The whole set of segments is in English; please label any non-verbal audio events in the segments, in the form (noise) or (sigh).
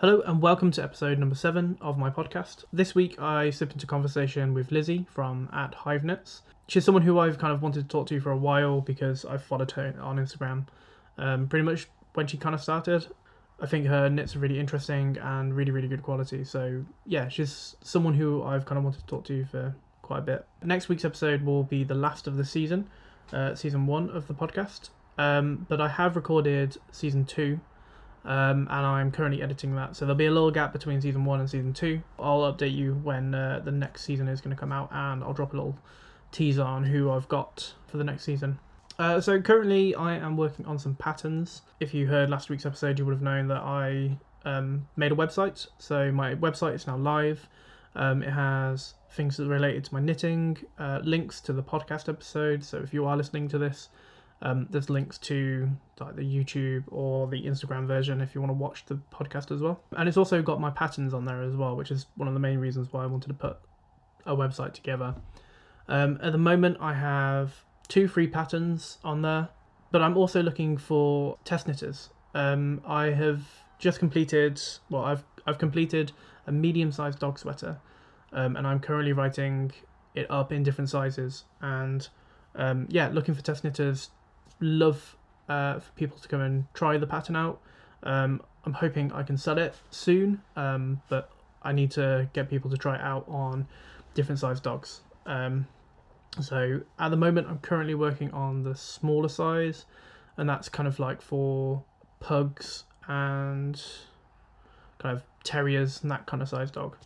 Hello and welcome to episode number seven of my podcast. This week I slipped into conversation with Lizzie from at HiveKnits. She's someone who I've kind of wanted to talk to for a while because I've followed her on Instagram um, pretty much when she kind of started. I think her knits are really interesting and really, really good quality. So yeah, she's someone who I've kind of wanted to talk to for quite a bit. Next week's episode will be the last of the season, uh, season one of the podcast. Um, but I have recorded season two um, and I'm currently editing that. So there'll be a little gap between season one and season two. I'll update you when uh, the next season is going to come out, and I'll drop a little teaser on who I've got for the next season. Uh, so currently, I am working on some patterns. If you heard last week's episode, you would have known that I um, made a website. So my website is now live. Um, it has things that are related to my knitting, uh, links to the podcast episode. So if you are listening to this, um, there's links to like the YouTube or the Instagram version if you want to watch the podcast as well. And it's also got my patterns on there as well, which is one of the main reasons why I wanted to put a website together. Um, at the moment, I have two free patterns on there, but I'm also looking for test knitters. Um, I have just completed, well, I've I've completed a medium-sized dog sweater, um, and I'm currently writing it up in different sizes. And um, yeah, looking for test knitters love uh, for people to come and try the pattern out. Um, I'm hoping I can sell it soon, um, but I need to get people to try it out on different size dogs. Um, so at the moment, I'm currently working on the smaller size, and that's kind of like for pugs and kind of terriers and that kind of size dog.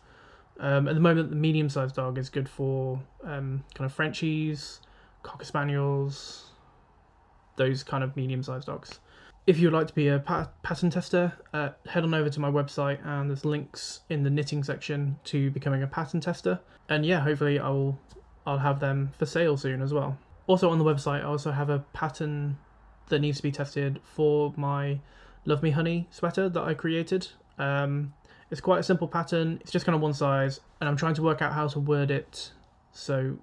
Um, at the moment, the medium sized dog is good for um, kind of Frenchies, Cocker Spaniels, those kind of medium sized dogs. If you'd like to be a pattern tester, uh, head on over to my website and there's links in the knitting section to becoming a pattern tester. And yeah, hopefully I'll I'll have them for sale soon as well. Also on the website, I also have a pattern that needs to be tested for my Love Me Honey sweater that I created. Um, it's quite a simple pattern. It's just kind of one size, and I'm trying to work out how to word it so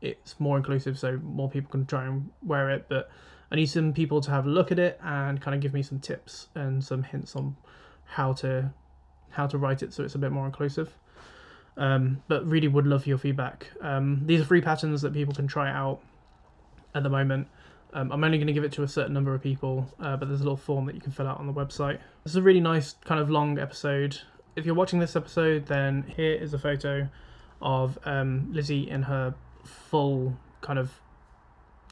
it's more inclusive, so more people can try and wear it. But I need some people to have a look at it and kind of give me some tips and some hints on how to how to write it so it's a bit more inclusive. Um, but really would love your feedback. Um, these are free patterns that people can try out at the moment. Um, I'm only going to give it to a certain number of people, uh, but there's a little form that you can fill out on the website. This is a really nice kind of long episode. If you're watching this episode, then here is a photo of um, Lizzie in her full kind of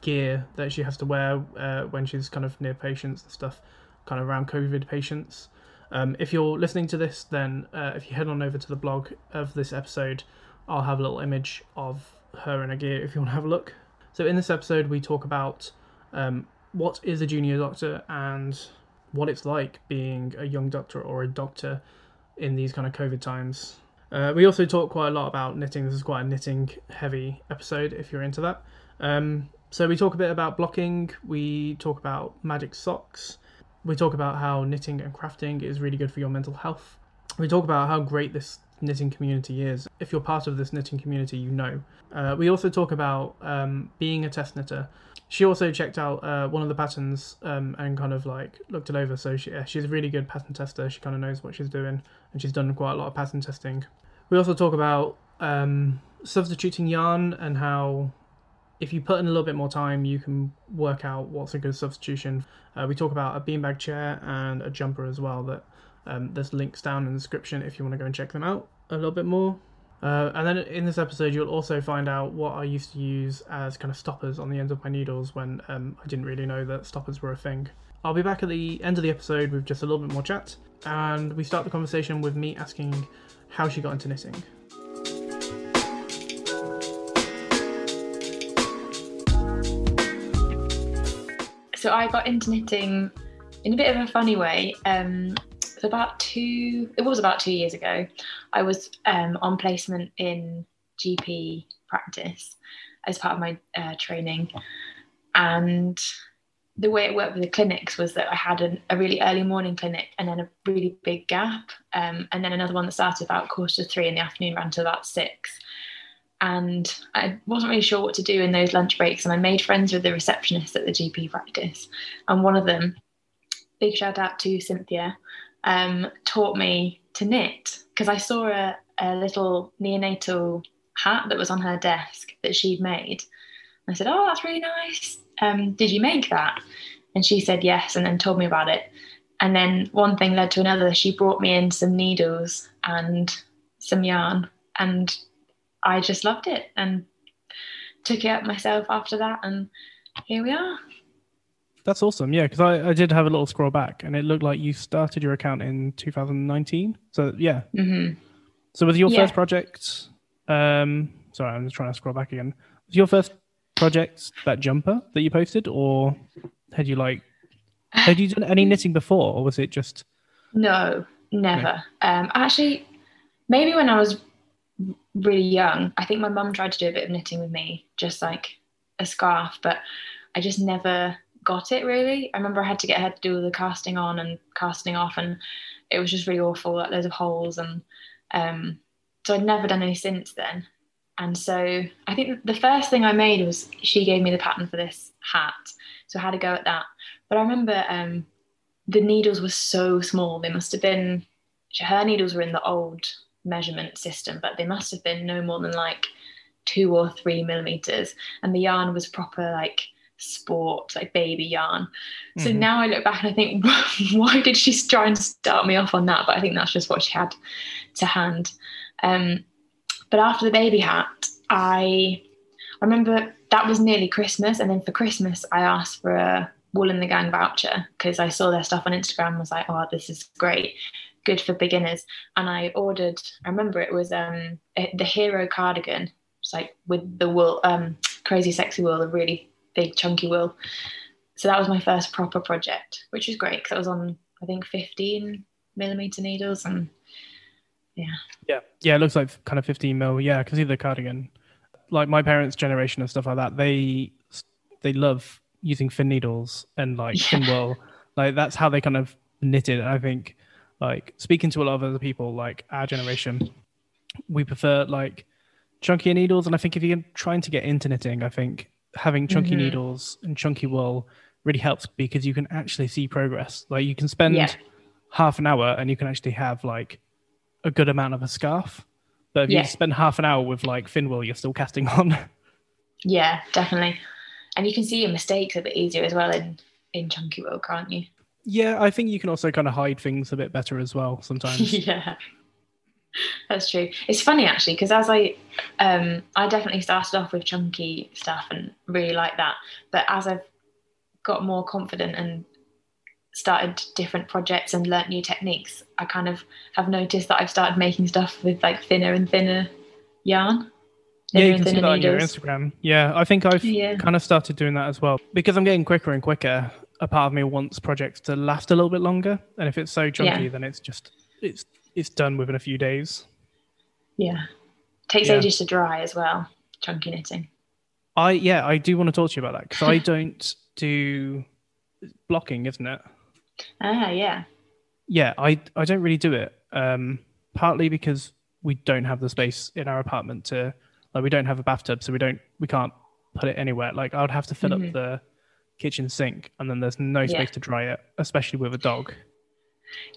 gear that she has to wear uh, when she's kind of near patients and stuff, kind of around COVID patients. Um, if you're listening to this, then uh, if you head on over to the blog of this episode, I'll have a little image of her in a gear if you want to have a look. So, in this episode, we talk about um, what is a junior doctor and what it's like being a young doctor or a doctor in these kind of COVID times. Uh, we also talk quite a lot about knitting. This is quite a knitting heavy episode if you're into that. Um, so we talk a bit about blocking, we talk about magic socks, we talk about how knitting and crafting is really good for your mental health. We talk about how great this knitting community is. If you're part of this knitting community, you know. Uh, we also talk about um, being a test knitter. She also checked out uh, one of the patterns um, and kind of like looked it over. So she, yeah, she's a really good pattern tester. She kind of knows what she's doing, and she's done quite a lot of pattern testing. We also talk about um, substituting yarn and how if you put in a little bit more time, you can work out what's a good substitution. Uh, we talk about a beanbag chair and a jumper as well. That um, there's links down in the description if you want to go and check them out a little bit more. Uh, and then in this episode, you'll also find out what I used to use as kind of stoppers on the ends of my needles when um, I didn't really know that stoppers were a thing. I'll be back at the end of the episode with just a little bit more chat, and we start the conversation with me asking how she got into knitting. So I got into knitting in a bit of a funny way. Um, it was about two. It was about two years ago. I was um, on placement in GP practice as part of my uh, training, and the way it worked with the clinics was that I had an, a really early morning clinic and then a really big gap, um, and then another one that started about quarter to three in the afternoon, ran to about six and I wasn't really sure what to do in those lunch breaks. And I made friends with the receptionist at the GP practice, and one of them, big shout out to Cynthia, um, taught me to knit because I saw a, a little neonatal hat that was on her desk that she'd made. I said, "Oh, that's really nice. Um, did you make that?" And she said yes, and then told me about it. And then one thing led to another. She brought me in some needles and some yarn, and I just loved it and took it up myself after that. And here we are. That's awesome. Yeah, because I, I did have a little scroll back, and it looked like you started your account in 2019. So yeah. Mm-hmm. So was your Yeah. first project? Um, sorry, I'm just trying to scroll back again. Was your first project that jumper that you posted, or had you like had you done any (sighs) knitting before, or was it just? No, never. Um, actually, maybe when I was really young, I think my mum tried to do a bit of knitting with me, just like a scarf, but I just never got it really. I remember I had to get her to do all the casting on and casting off, and it was just really awful, like loads of holes, and um, so I'd never done any since then. And so I think the first thing I made was she gave me the pattern for this hat, so I had to go at that. But I remember um, the needles were so small; they must have been her needles were in the old measurement system, but they must have been no more than like two or three millimeters. And the yarn was proper like sport, like baby yarn. So Mhm. now I look back and I think, (laughs) why did she try and start me off on that? But I think that's just what she had to hand. Um, but after the baby hat, I I remember that was nearly Christmas, and then for Christmas I asked for a Wool and the Gang voucher because I saw their stuff on Instagram. and Was like, oh, this is great, good for beginners. And I ordered. I remember it was um the Hero cardigan. It's like with the wool, um, crazy sexy wool, the really big chunky wool. So that was my first proper project, which was great because I was on I think 15 millimeter needles and Yeah, yeah, Yeah. it looks like kind of 15 mil. Yeah, I can see the cardigan. Like my parents' generation and stuff like that, they they love using fin needles and like fin wool. Like that's how they kind of knitted. I think, like speaking to a lot of other people, like our generation, we prefer like chunkier needles. And I think if you're trying to get into knitting, I think having chunky Mhm. needles and chunky wool really helps because you can actually see progress. Like you can spend Yeah. half an hour and you can actually have like a good amount of a scarf. But if Yeah. you spend half an hour with like fin wool, you're still casting (laughs) on. yeah, definitely. And you can see your mistakes a bit easier as well in in chunky wool, can't you? Yeah, I think you can also kind of hide things a bit better as well sometimes. (laughs) yeah that's true it's funny actually because as i um i definitely started off with chunky stuff and really like that but as i've got more confident and started different projects and learnt new techniques i kind of have noticed that i've started making stuff with like thinner and thinner yarn yeah, you can see that on your. Instagram. Yeah, I think I've Yeah. kind of started doing that as well because I'm getting quicker and quicker. A part of me wants projects to last a little bit longer, and if it's so chunky, Yeah. then it's just it's it's done within a few days. yeah takes Yeah. ages to dry as well chunky knitting I yeah, I do want to talk to you about that because I don't do blocking, isn't it? ah yeah yeah i i don't really do it um partly because we don't have the space in our apartment to like we don't have a bathtub so we don't we can't put it anywhere like i would have to fill Mhm. up the kitchen sink and then there's no Yeah. space to dry it especially with a dog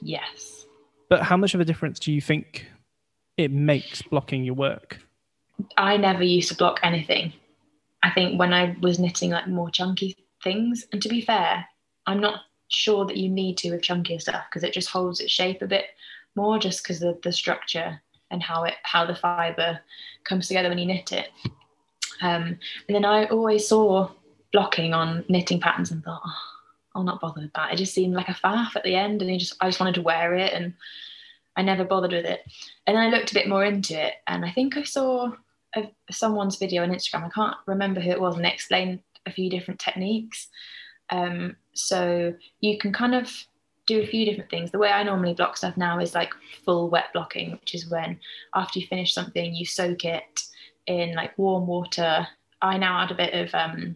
yes but how much of a difference do you think it makes blocking your work I never used to block anything. I think when I was knitting like more chunky things, and to be fair, I'm not sure that you need to with chunkier stuff because it just holds its shape a bit more just because of the structure and how it how the fiber comes together when you knit it. Um, and then I always saw blocking on knitting patterns and thought, oh, I'll not bother with that. It just seemed like a faff at the end, and I just I just wanted to wear it, and I never bothered with it. And then I looked a bit more into it, and I think I saw a, someone's video on Instagram. I can't remember who it was, and explained a few different techniques. Um, so you can kind of do a few different things. The way I normally block stuff now is like full wet blocking, which is when after you finish something, you soak it in like warm water. I now add a bit of um,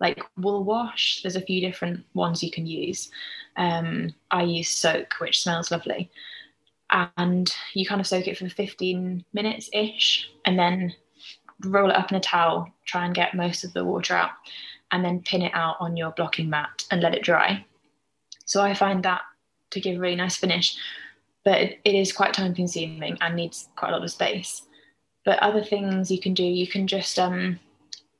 like wool wash. There's a few different ones you can use. Um, I use soak, which smells lovely and you kind of soak it for 15 minutes ish and then roll it up in a towel try and get most of the water out and then pin it out on your blocking mat and let it dry so i find that to give a really nice finish. But it, is quite time consuming and needs quite a lot of space. But other things you can do, you can just um,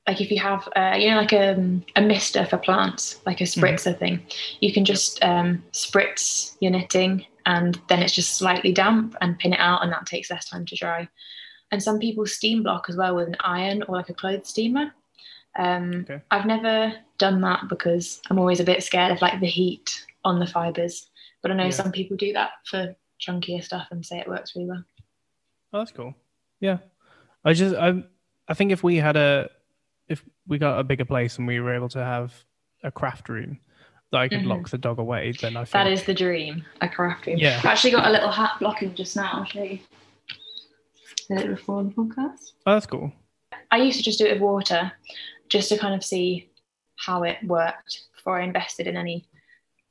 like if you have uh, you know like a, a mister for plants like a spritzer mm. thing you can just um, spritz your knitting and then it's just slightly damp and pin it out and that takes less time to dry and some people steam block as well with an iron or like a clothes steamer um, okay. i've never done that because i'm always a bit scared of like the heat on the fibers but i know yeah. some people do that for chunkier stuff and say it works really well oh that's cool yeah i just i i think if we had a we got a bigger place and we were able to have a craft room that I could mm-hmm. lock the dog away, then I think that is the dream. A craft room. Yeah. I've actually got a little hat blocking just now. I'll show you. Did it before the podcast. Oh, that's cool. I used to just do it with water, just to kind of see how it worked before I invested in any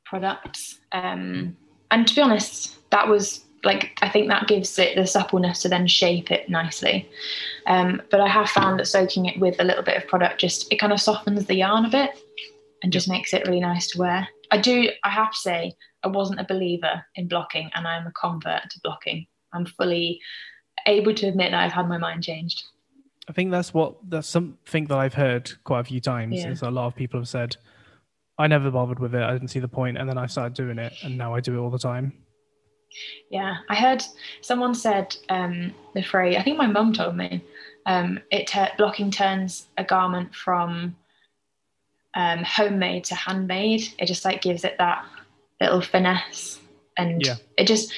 products. Um, and to be honest, that was like I think that gives it the suppleness to then shape it nicely. Um, but I have found that soaking it with a little bit of product just it kind of softens the yarn a bit and just makes it really nice to wear. I do I have to say I wasn't a believer in blocking and I'm a convert to blocking. I'm fully able to admit that I've had my mind changed. I think that's what that's something that I've heard quite a few times yeah. is a lot of people have said I never bothered with it. I didn't see the point, and then I started doing it, and now I do it all the time. Yeah, I heard someone said um, the phrase. I think my mum told me um, it blocking turns a garment from um, homemade to handmade. It just like gives it that little finesse, and yeah. it just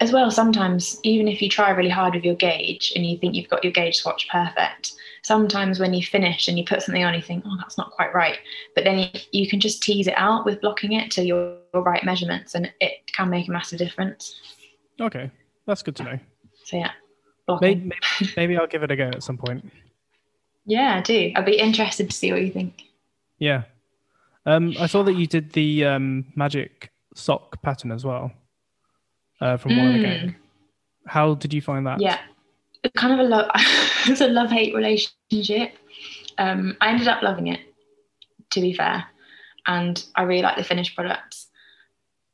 as well. Sometimes even if you try really hard with your gauge and you think you've got your gauge swatch perfect, sometimes when you finish and you put something on, you think, oh, that's not quite right. But then you, you can just tease it out with blocking it to your right measurements, and it can make a massive difference. Okay, that's good to know. So yeah, maybe, maybe, maybe I'll give it a go at some point. (laughs) Yeah, I do. I'd be interested to see what you think. Yeah, um, I saw that you did the um, magic sock pattern as well uh, from one mm. of the gang. How did you find that? Yeah, kind of a love (laughs) it's a love hate relationship um, i ended up loving it to be fair and i really like the finished products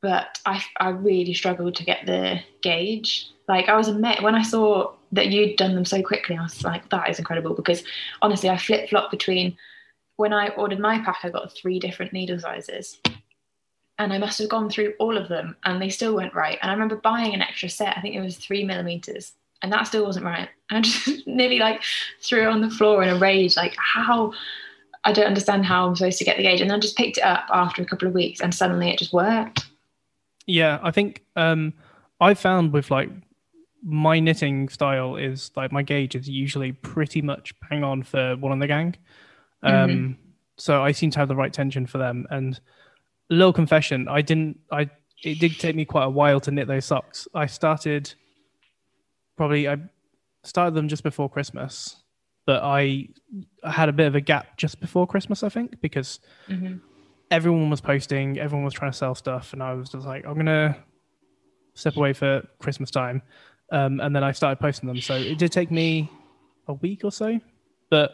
but I, I really struggled to get the gauge like i was amazed when i saw that you'd done them so quickly i was like that is incredible because honestly i flip-flop between when i ordered my pack i got three different needle sizes and I must have gone through all of them and they still weren't right. And I remember buying an extra set, I think it was three millimeters, and that still wasn't right. (laughs) And I just nearly like threw it on the floor in a rage, like how I don't understand how I'm supposed to get the gauge. And then I just picked it up after a couple of weeks and suddenly it just worked. Yeah, I think um I found with like my knitting style is like my gauge is usually pretty much bang on for Wool and the Gang. Um mm-hmm. so I seem to have the right tension for them. And a little confession, I didn't I it did take me quite a while to knit those socks. I started probably I started them just before Christmas, but I had a bit of a gap just before Christmas, I think, because mm-hmm. Everyone was posting, everyone was trying to sell stuff, and I was just like, I'm gonna step away for Christmas time, um, and then I started posting them. So it did take me a week or so, but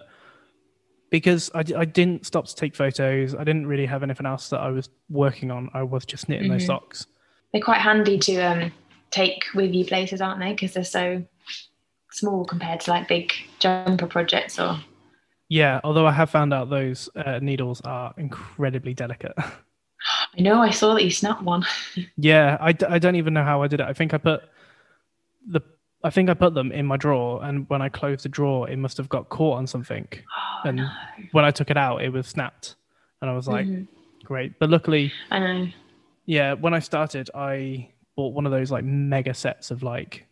because I, I didn't stop to take photos, I didn't really have anything else that I was working on. I was just knitting mm-hmm. those socks. They're quite handy to um, take with you places, aren't they? Because they're so small compared to like big jumper projects or. Yeah, although I have found out those uh, needles are incredibly delicate. (laughs) I know. I saw that you snapped one. (laughs) yeah, I, I don't even know how I did it. I think I put the I think I put them in my drawer, and when I closed the drawer, it must have got caught on something. (gasps) Oh, and no. when I took it out, it was snapped, and I was like, mm-hmm. "Great!" But luckily, I know. Yeah, when I started, I bought one of those like mega sets of like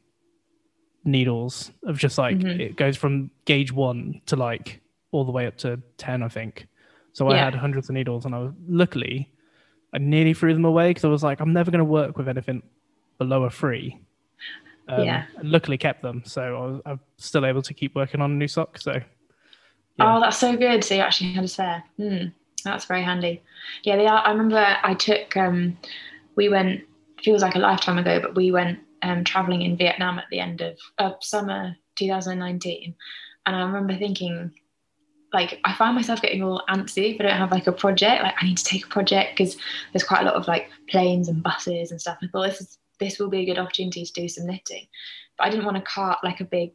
needles of just like mm-hmm. it goes from gauge one to like all the way up to 10 i think. So i had hundreds of needles and i was luckily i nearly threw them away because i was like i'm never going to work with anything below a three. Um, yeah. and luckily kept them so I was, i'm still able to keep working on a new sock so yeah. oh that's so good. So you actually had a spare. Mm, that's very handy. Yeah they are i remember i took um we went feels like a lifetime ago, but we went um, traveling in Vietnam at the end of, of summer 2019. And I remember thinking, like I find myself getting all antsy if I don't have like a project. Like I need to take a project because there's quite a lot of like planes and buses and stuff. I thought this is this will be a good opportunity to do some knitting, but I didn't want to cart like a big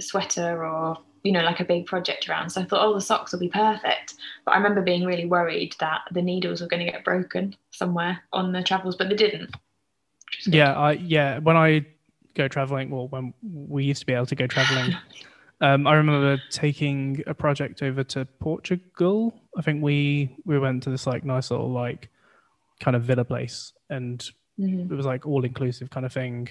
sweater or you know like a big project around. So I thought, oh, the socks will be perfect. But I remember being really worried that the needles were going to get broken somewhere on the travels, but they didn't. Yeah, I yeah when I go traveling, well, when we used to be able to go traveling. (laughs) Um, I remember taking a project over to Portugal. I think we we went to this like nice little like kind of villa place, and Mhm. it was like all inclusive kind of thing.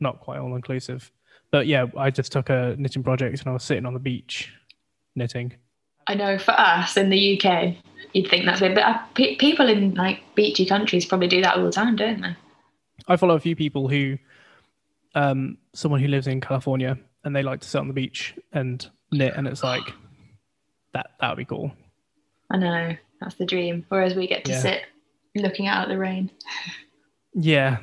Not quite all inclusive, but yeah, I just took a knitting project and I was sitting on the beach knitting. I know for us in the UK, you'd think that's weird, but uh, pe- people in like beachy countries probably do that all the time, don't they? I follow a few people who, um, someone who lives in California, and they like to sit on the beach and knit, and it's like that that would be cool. I know that's the dream. Whereas we get to Yeah. sit looking out at the rain. Yeah.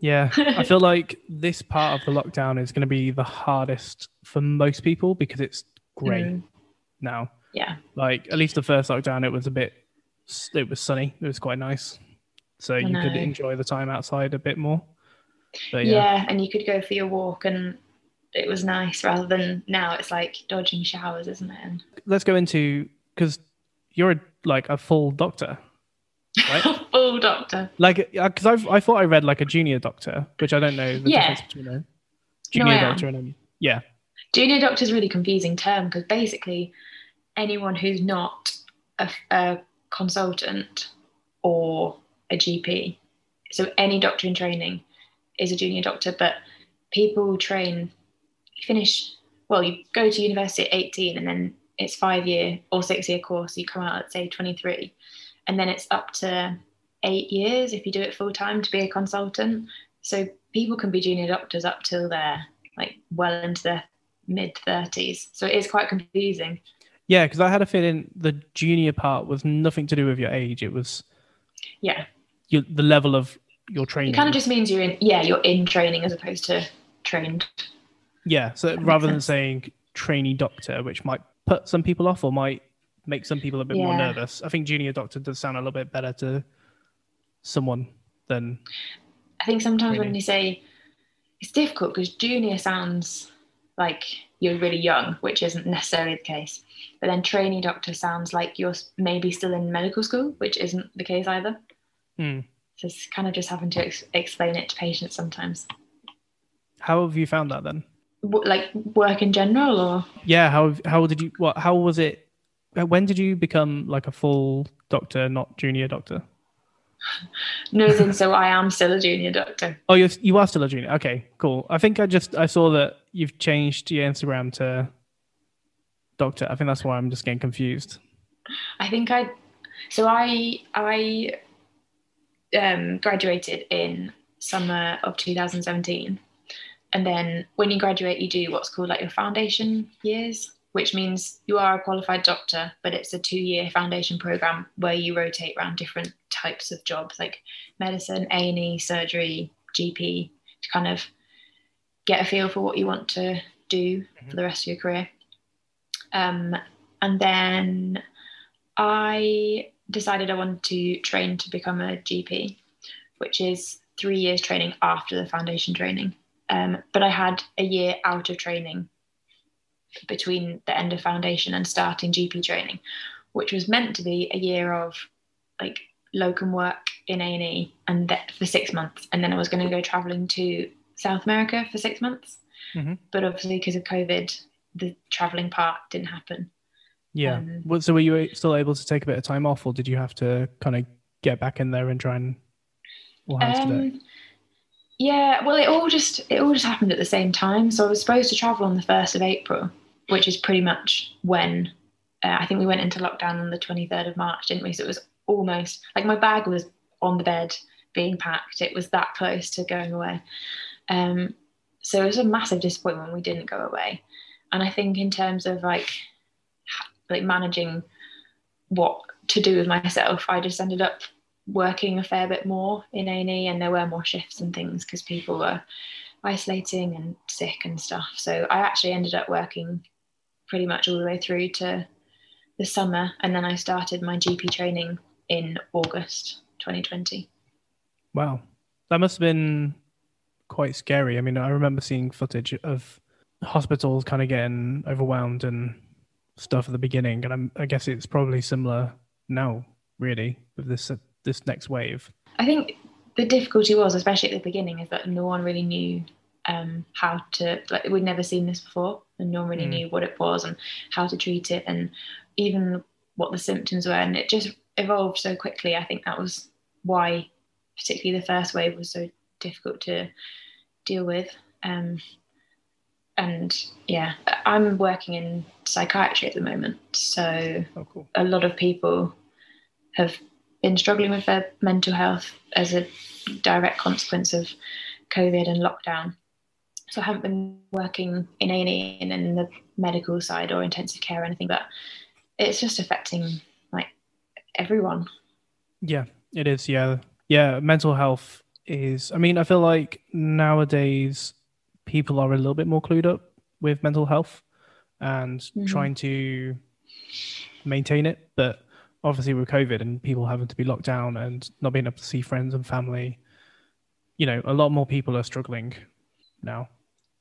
Yeah. I feel (laughs) like this part of the lockdown is going to be the hardest for most people because it's grey Mm, now. yeah, Like, at least the first lockdown, it was a bit, it was sunny. It was quite nice. So you could enjoy the time outside a bit more. But yeah, yeah. and you could go for your walk, and it was nice rather than now it's like dodging showers, isn't it? And Let's go into, because you're a, like a full doctor, right? (laughs) full doctor. like, uh, because I've I thought I read like a junior doctor, which I don't know the Yeah. difference between a No, junior am. doctor and a, yeah. Junior doctor is a really confusing term because basically anyone who's not a, a consultant or a GP, so any doctor in training is a junior doctor, but people train, finish, well, you go to university at 18 and then it's five year or six year course, you come out at say 23, and then it's up to eight years if you do it full time to be a consultant. So people can be junior doctors up till they're like well into their mid 30s. So it is quite confusing. Yeah, because I had a feeling the junior part was nothing to do with your age. It was Yeah. your, the level of your training. It kind of just means you're in, yeah, you're in training as opposed to trained. Yeah. So rather than sense. saying trainee doctor, which might put some people off or might make some people a bit more nervous, I think junior doctor does sound a little bit better to someone than I think sometimes when Really? you say it's difficult because junior sounds like you're really young, which isn't necessarily the case. But then trainee doctor sounds like you're maybe still in medical school, which isn't the case either. Hmm. So it's kind of just having to ex- explain it to patients sometimes. How have you found that then? Like work in general, or Yeah. How how did you? What? How was it? uh, When did you become like a full doctor, not junior doctor? (laughs) no, in, so I am still a junior doctor. Oh, you're, you are still a junior. Okay, cool. I think I just I saw that you've changed your Instagram to doctor. I think that's why I'm just getting confused. I think I, so I I um, graduated in summer of 2017, and then when you graduate, you do what's called like your foundation years, which means you are a qualified doctor, but it's a two-year foundation program where you rotate around different types of jobs like medicine, A and E, surgery, GP, to kind of get a feel for what you want to do for the rest of your career. Um, and then I decided I wanted to train to become a GP, which is three years training after the foundation training. Um, but I had a year out of training between the end of foundation and starting GP training, which was meant to be a year of like locum work in A and E, and that for six months, and then I was going to go traveling to South America for six months. Mhm. But obviously, because of COVID, the traveling part didn't happen. Yeah. Um, Well, so were you still able to take a bit of time off, or did you have to kind of get back in there and try and? Or how did it? Um, yeah, well, it all just it all just happened at the same time. So I was supposed to travel on the first of April, which is pretty much when uh, I think we went into lockdown on the twenty third of March, didn't we? So it was almost like my bag was on the bed being packed. It was that close to going away. Um, so it was a massive disappointment we didn't go away. And I think in terms of like like managing what to do with myself, I just ended up working a fair bit more in A&E and there were more shifts and things because people were isolating and sick and stuff. So I actually ended up working pretty much all the way through to the summer, and then I started my GP training in August 2020. Wow, that must have been quite scary. I mean, I remember seeing footage of hospitals kind of getting overwhelmed and stuff at the beginning, and I'm, I guess it's probably similar now, really, with this this next wave. I think the difficulty was, especially at the beginning, is that no one really knew um, how to like we'd never seen this before, and no one really mm. knew what it was and how to treat it, and even what the symptoms were, and it just evolved so quickly. I think that was why, particularly the first wave, was so difficult to deal with. Um, and yeah, I'm working in psychiatry at the moment, so oh, cool. a lot of people have been struggling with their mental health as a direct consequence of COVID and lockdown. So I haven't been working in A&E and in the medical side or intensive care or anything, but it's just affecting like everyone. Yeah, it is. Yeah, yeah. Mental health is. I mean, I feel like nowadays people are a little bit more clued up with mental health and mm-hmm. trying to maintain it, but obviously with COVID and people having to be locked down and not being able to see friends and family, you know, a lot more people are struggling now.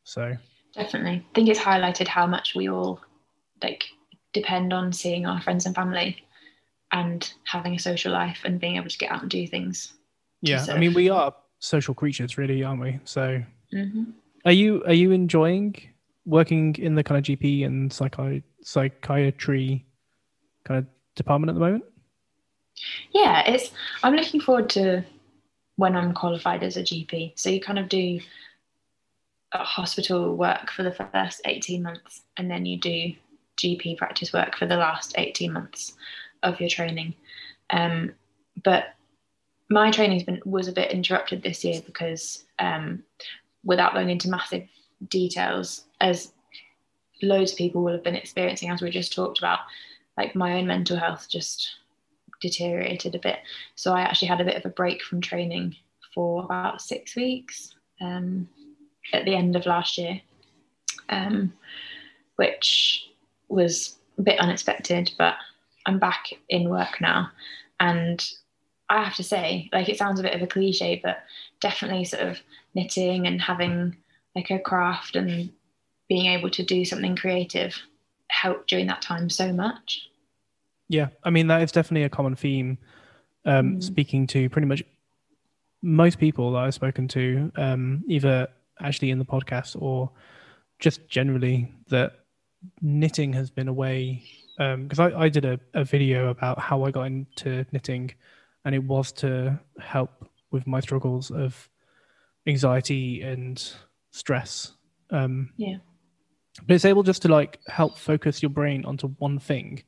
So definitely, I think it's highlighted how much we all like depend on seeing our friends and family and having a social life and being able to get out and do things. Yeah, I mean, we are social creatures, really, aren't we? So, mm-hmm. are you are you enjoying working in the kind of GP and psychi- psychiatry kind of department at the moment? Yeah, it's. I'm looking forward to when I'm qualified as a GP. So you kind of do hospital work for the first 18 months, and then you do GP practice work for the last 18 months of your training. Um, but my training's been was a bit interrupted this year because um, without going into massive details, as loads of people will have been experiencing, as we just talked about, like my own mental health just deteriorated a bit. So I actually had a bit of a break from training for about six weeks um, at the end of last year, um, which was a bit unexpected, but I'm back in work now. And I have to say, like, it sounds a bit of a cliche, but definitely sort of knitting and having like a craft and being able to do something creative helped during that time so much. Yeah, I mean that is definitely a common theme. Um, mm. Speaking to pretty much most people that I've spoken to, um, either actually in the podcast or just generally, that knitting has been a way. Because um, I, I did a, a video about how I got into knitting, and it was to help with my struggles of anxiety and stress. Um, yeah. But it's able just to like help focus your brain onto one thing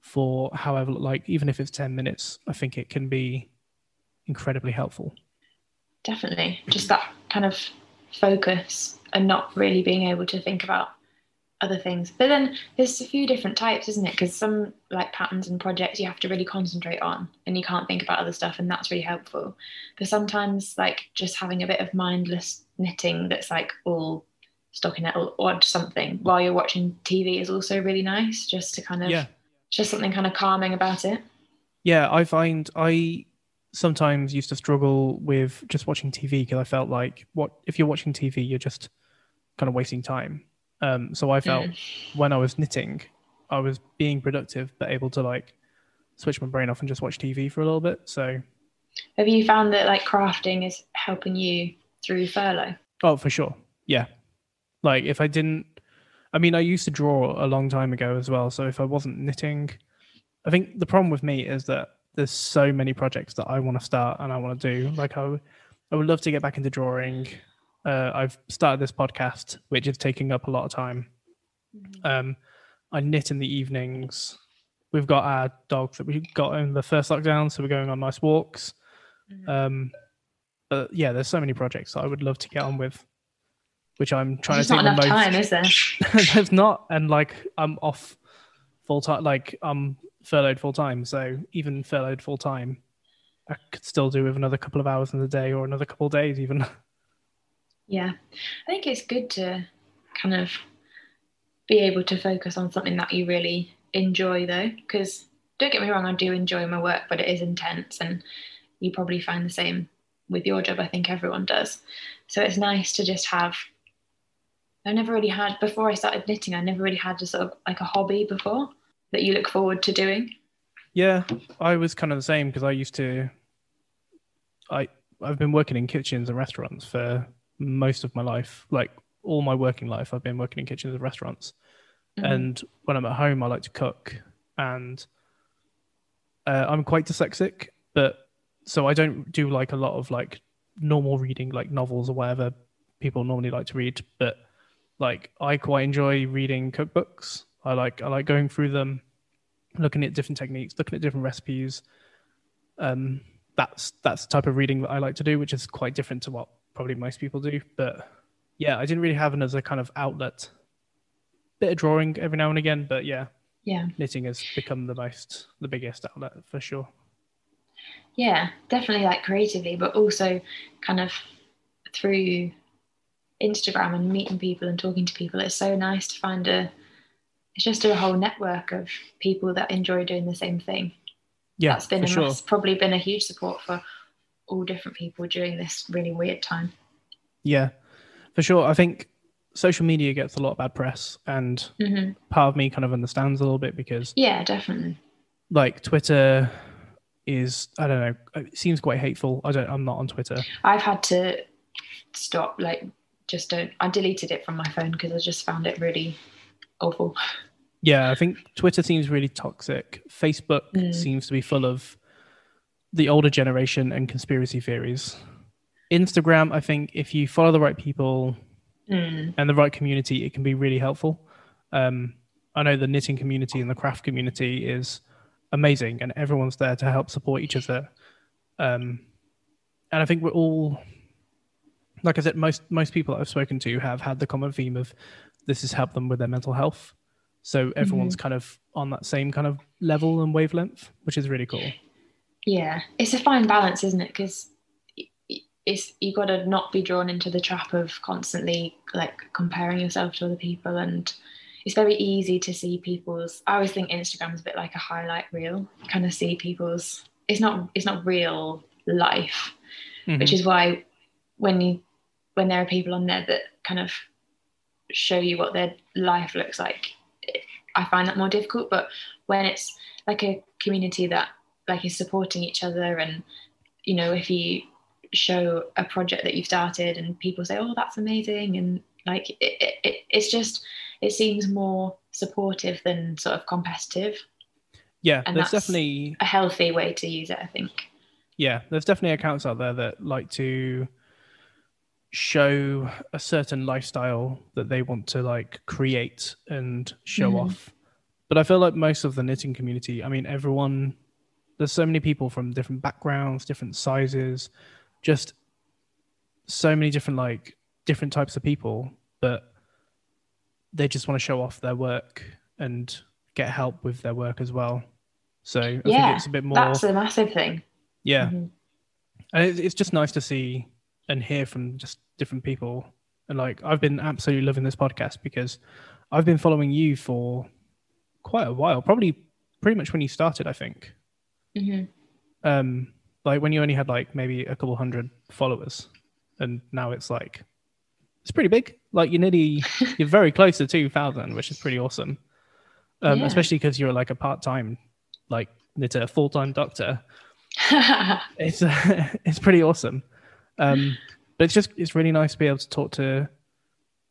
for however like even if it's 10 minutes i think it can be incredibly helpful. Definitely. Just that kind of focus and not really being able to think about other things. But then there's a few different types isn't it? Because some like patterns and projects you have to really concentrate on and you can't think about other stuff and that's really helpful. But sometimes like just having a bit of mindless knitting that's like all stockinette or odd something while you're watching tv is also really nice just to kind of yeah just something kind of calming about it. Yeah, I find I sometimes used to struggle with just watching TV because I felt like what if you're watching TV, you're just kind of wasting time. Um, so I felt mm. when I was knitting, I was being productive but able to like switch my brain off and just watch TV for a little bit. So, have you found that like crafting is helping you through furlough? Oh, for sure. Yeah. Like if I didn't I mean, I used to draw a long time ago as well. So if I wasn't knitting, I think the problem with me is that there's so many projects that I want to start and I want to do. Like I, I would love to get back into drawing. Uh, I've started this podcast, which is taking up a lot of time. Mm-hmm. Um, I knit in the evenings. We've got our dog that we got in the first lockdown, so we're going on nice walks. Mm-hmm. Um, but yeah, there's so many projects that I would love to get on with which I'm trying There's to take not enough the most. time, is there? (laughs) There's not, and like I'm off full time, like I'm furloughed full time. So even furloughed full time, I could still do with another couple of hours in the day or another couple of days, even. (laughs) Yeah, I think it's good to kind of be able to focus on something that you really enjoy though, because don't get me wrong, I do enjoy my work, but it is intense, and you probably find the same with your job. I think everyone does. So it's nice to just have. I never really had before I started knitting. I never really had a sort of like a hobby before that you look forward to doing. Yeah, I was kind of the same because I used to. I I've been working in kitchens and restaurants for most of my life, like all my working life. I've been working in kitchens and restaurants, mm-hmm. and when I'm at home, I like to cook, and uh, I'm quite dyslexic, but so I don't do like a lot of like normal reading, like novels or whatever people normally like to read. But like I quite enjoy reading cookbooks. I like I like going through them, looking at different techniques, looking at different recipes. Um, that's that's the type of reading that I like to do, which is quite different to what probably most people do. But yeah, I didn't really have it as a kind of outlet. Bit of drawing every now and again, but yeah, yeah, knitting has become the most the biggest outlet for sure. Yeah, definitely like creatively, but also kind of through Instagram and meeting people and talking to people. It's so nice to find a it's just a whole network of people that enjoy doing the same thing. Yeah, that's been a sure. probably been a huge support for all different people during this really weird time. Yeah, for sure. I think social media gets a lot of bad press, and mm-hmm. part of me kind of understands a little bit because yeah, definitely. Like Twitter is I don't know, it seems quite hateful. I don't. I'm not on Twitter. I've had to stop. Like, just don't. I deleted it from my phone because I just found it really awful. Yeah, I think Twitter seems really toxic. Facebook mm. seems to be full of the older generation and conspiracy theories. Instagram, I think if you follow the right people mm. and the right community, it can be really helpful. Um, I know the knitting community and the craft community is amazing, and everyone's there to help support each other. Um, and I think we're all, like I said, most most people I've spoken to have had the common theme of this has helped them with their mental health. So everyone's mm-hmm. kind of on that same kind of level and wavelength, which is really cool. Yeah, it's a fine balance, isn't it? Because it's you got to not be drawn into the trap of constantly like comparing yourself to other people and it's very easy to see people's i always think instagram is a bit like a highlight reel you kind of see people's it's not it's not real life mm-hmm. which is why when you when there are people on there that kind of show you what their life looks like i find that more difficult. But when it's like a community that like is supporting each other and you know if you show a project that you've started and people say oh that's amazing and like it, it, it's just it seems more supportive than sort of competitive. Yeah and there's definitely a healthy way to use it i think. Yeah there's definitely accounts out there that like to show a certain lifestyle that they want to like create and show mm. off but i feel like most of the knitting community i mean everyone there's so many people from different backgrounds different sizes just so many different like different types of people but they just want to show off their work and get help with their work as well so I yeah, think it's a bit more that's a massive thing yeah mm-hmm. and it's just nice to see and hear from just different people. And like i've been absolutely loving this podcast because i've been following you for quite a while probably pretty much when you started i think. Mm-hmm. um like when you only had like maybe a couple hundred followers and now it's like it's pretty big. Like you're nearly (laughs) you're very close to 2000 which is pretty awesome. Um, yeah. especially because you're like a part-time like knitter full-time doctor. (laughs) It's uh, (laughs) it's pretty awesome um, but it's just it's really nice to be able to talk to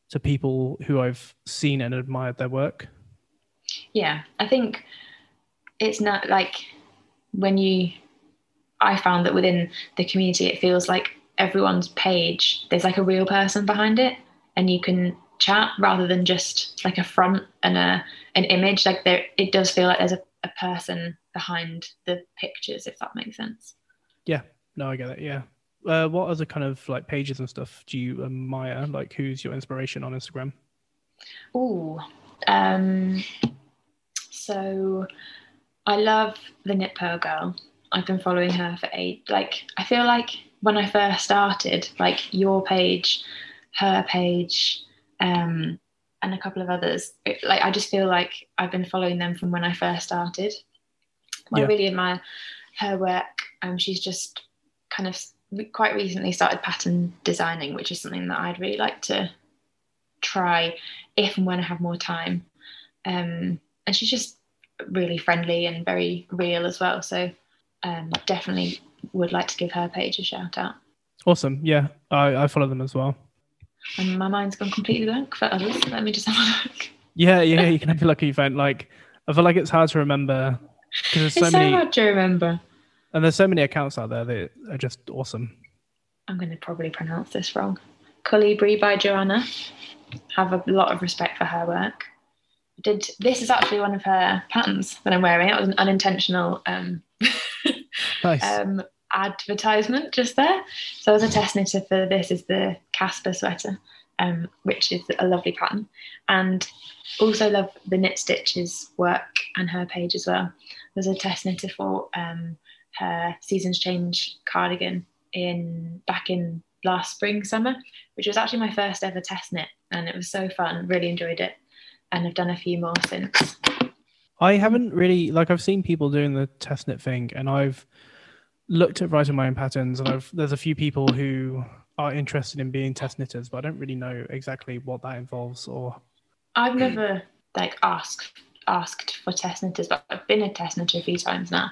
to people who i've seen and admired their work yeah i think it's not like when you I found that within the community, it feels like everyone's page, there's like a real person behind it, and you can chat rather than just like a front and a an image. Like there, it does feel like there's a, a person behind the pictures, if that makes sense. Yeah, no, I get it. Yeah. Uh, what other kind of like pages and stuff do you admire? Like, who's your inspiration on Instagram? Oh, um, so I love the Knit Purl Girl. I've been following her for eight. Like, I feel like when I first started, like your page, her page, um, and a couple of others. It, like I just feel like I've been following them from when I first started. I really admire her work. Um, she's just kind of quite recently started pattern designing, which is something that I'd really like to try if and when I have more time. Um, and she's just really friendly and very real as well. So um, definitely would like to give her page a shout out. Awesome. Yeah, I, I follow them as well. And my mind's gone completely blank for others. Let me just have a look. Yeah, yeah, you can have a look at your found like I feel like it's hard to remember because there's so it's so many hard to remember. And there's so many accounts out there that are just awesome. I'm going to probably pronounce this wrong. Colibri by Joanna. Have a lot of respect for her work. Did this is actually one of her patterns that I'm wearing. It was an unintentional um, (laughs) Nice. um, advertisement just there. So as a test knitter for this is the Casper sweater, um, which is a lovely pattern, and also love the knit stitches work and her page as well. There's a test knitter for um, her seasons change cardigan in back in last spring summer, which was actually my first ever test knit, and it was so fun. Really enjoyed it, and I've done a few more since. I haven't really like I've seen people doing the test knit thing, and I've looked at writing my own patterns, and I've there's a few people who are interested in being test knitters, but I don't really know exactly what that involves or I've never like asked asked for test knitters, but I've been a test knitter a few times now,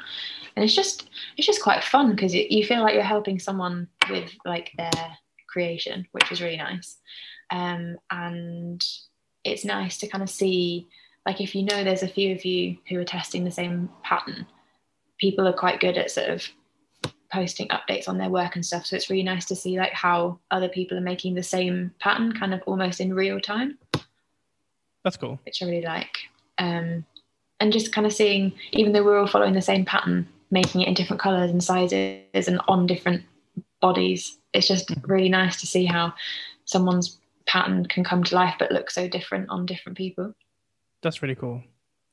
and it's just it's just quite fun because you feel like you're helping someone with like their creation, which is really nice, um, and it's nice to kind of see like if you know there's a few of you who are testing the same pattern, people are quite good at sort of posting updates on their work and stuff so it's really nice to see like how other people are making the same pattern kind of almost in real time that's cool. which I really like. Um, and just kind of seeing, even though we're all following the same pattern, making it in different colours and sizes and on different bodies, it's just really nice to see how someone's pattern can come to life but look so different on different people. That's really cool.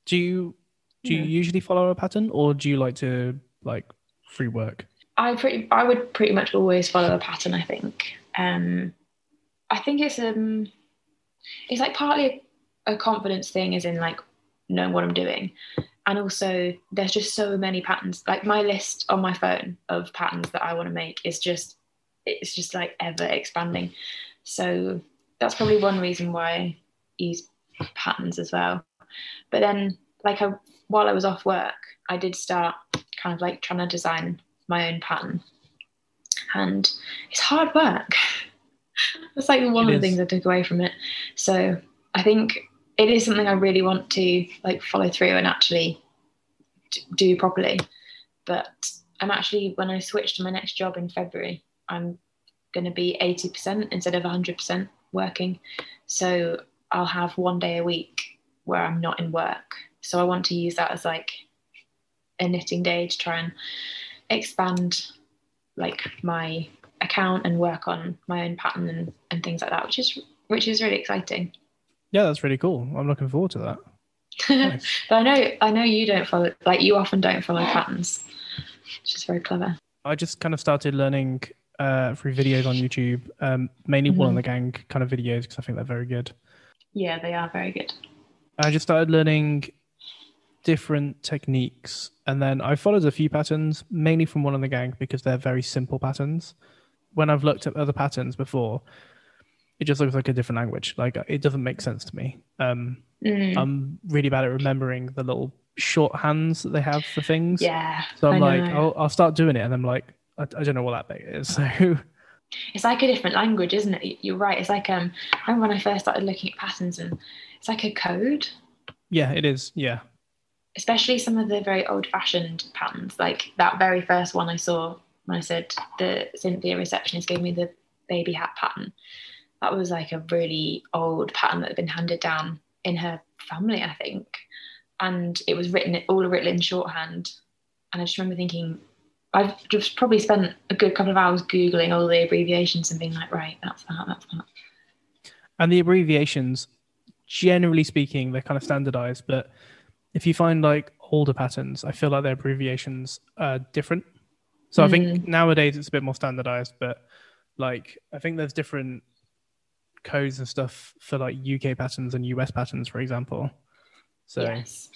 Do you do you usually follow a pattern or do you like to like free work? I pretty, I would pretty much always follow a pattern. I think. Um, I think it's um, it's like partly a confidence thing, as in like knowing what I'm doing, and also there's just so many patterns. Like my list on my phone of patterns that I want to make is just, it's just like ever expanding. So that's probably one reason why I use patterns as well. But then, like I, while I was off work, I did start kind of like trying to design my own pattern. And it's hard work. (laughs) That's like one It of the is. things I took away from it. So I think it is something I really want to like follow through and actually do properly. But I'm actually when I switch to my next job in February, I'm going to be 80% instead of 100% working. So I'll have one day a week where I'm not in work. So I want to use that as like a knitting day to try and expand like my account and work on my own pattern and, and things like that, which is which is really exciting. Yeah, that's really cool. I'm looking forward to that. (laughs) Nice. but I know I know you don't follow like you often don't follow patterns, which is very clever. I just kind of started learning uh, through videos on YouTube, um, mainly Wool and Mhm. the Gang kind of videos because I think they're very good. Yeah, they are very good. I just started learning different techniques, and then I followed a few patterns, mainly from Wool and the Gang because they're very simple patterns. When I've looked at other patterns before, it just looks like a different language. Like it doesn't make sense to me. Um, Mm, I'm really bad at remembering the little shorthands that they have for things. yeah, So I'm like. I'll, I'll start doing it, and I'm like, I, I don't know what that bit is. (laughs) So it's like a different language, isn't it? You're right. It's like um, I remember when I first started looking at patterns, and it's like a code. yeah, it is. Yeah, especially some of the very old-fashioned patterns, like that very first one I saw when I said the Cynthia receptionist gave me the baby hat pattern. That was like a really old pattern that had been handed down in her family, I think, and it was written all written in shorthand. And I just remember thinking, I've just probably spent a good couple of hours googling all the abbreviations and being like, right, that's that, that's that. and the abbreviations, generally speaking, they're kind of standardized. But if you find like older patterns, I feel like their abbreviations are different. So I think mm. nowadays it's a bit more standardized, but like I think there's different codes and stuff for like UK patterns and US patterns, for example. So yes.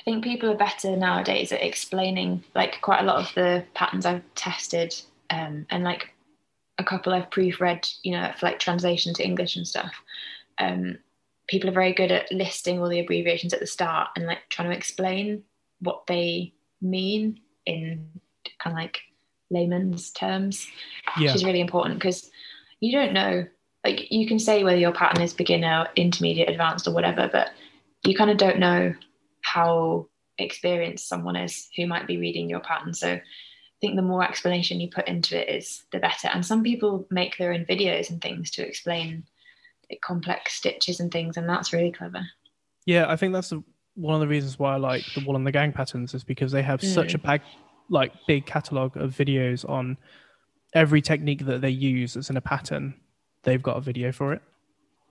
I think people are better nowadays at explaining like quite a lot of the patterns I've tested um, and like a couple I've proofread, you know, for like translation to English and stuff. Um, people are very good at listing all the abbreviations at the start and like trying to explain what they mean in kind of like layman's terms, yeah. which is really important because you don't know. Like you can say whether your pattern is beginner, intermediate, advanced, or whatever, but you kind of don't know how experienced someone is who might be reading your pattern. So I think the more explanation you put into it is the better. And some people make their own videos and things to explain like, complex stitches and things, and that's really clever. Yeah, I think that's the, one of the reasons why I like the Wool and the Gang patterns is because they have mm. such a bag, like big catalog of videos on every technique that they use that's in a pattern. They've got a video for it,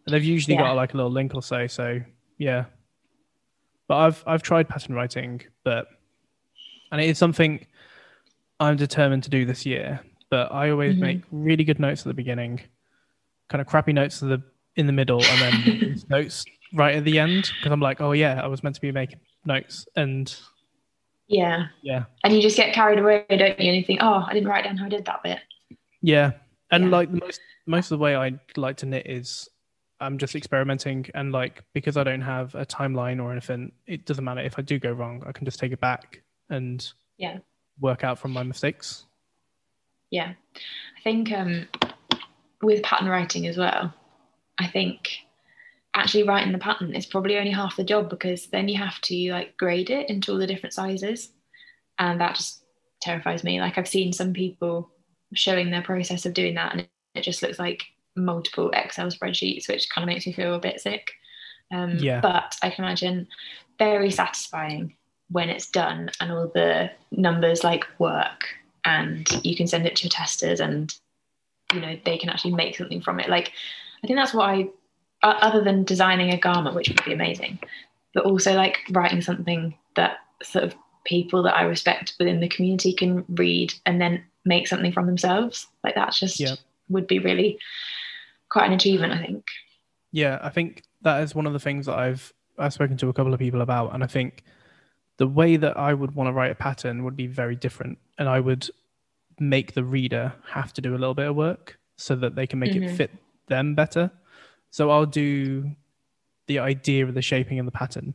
and they've usually yeah. got like a little link or so. So yeah, but I've I've tried pattern writing, but and it is something I'm determined to do this year. But I always mm-hmm. make really good notes at the beginning, kind of crappy notes at the in the middle, and then (laughs) notes right at the end because I'm like, oh yeah, I was meant to be making notes, and yeah, yeah, and you just get carried away, don't you? And you think, oh, I didn't write down how I did that bit. Yeah, and yeah. like most most of the way I like to knit is I'm just experimenting, and like because I don't have a timeline or anything, it doesn't matter if I do go wrong. I can just take it back and yeah, work out from my mistakes. Yeah, I think um, with pattern writing as well, I think actually writing the pattern is probably only half the job because then you have to like grade it into all the different sizes, and that just terrifies me. Like I've seen some people showing their process of doing that, and it just looks like multiple Excel spreadsheets, which kind of makes me feel a bit sick. Um, yeah. But I can imagine very satisfying when it's done and all the numbers like work and you can send it to your testers and you know they can actually make something from it like i think that's what i other than designing a garment which would be amazing but also like writing something that sort of people that i respect within the community can read and then make something from themselves like that's just yeah. would be really quite an achievement, I think. Yeah, I think that is one of the things that I've I've spoken to a couple of people about, and I think the way that I would want to write a pattern would be very different, and I would make the reader have to do a little bit of work so that they can make mm-hmm. it fit them better. So I'll do the idea of the shaping and the pattern,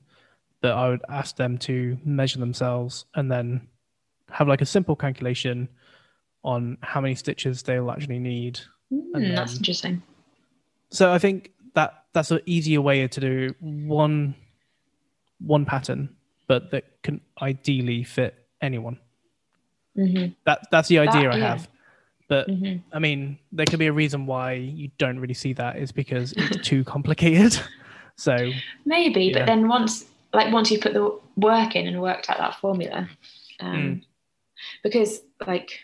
that I would ask them to measure themselves and then have like a simple calculation on how many stitches they'll actually need. Mm, that's interesting. So I think that that's an easier way to do one one pattern, but that can ideally fit anyone. Mm-hmm. That that's the idea that, I have. But mm-hmm. I mean, there could be a reason why you don't really see that is because it's (laughs) too complicated. (laughs) so maybe, yeah. but then once like once you put the work in and worked out that formula, um, mm. because like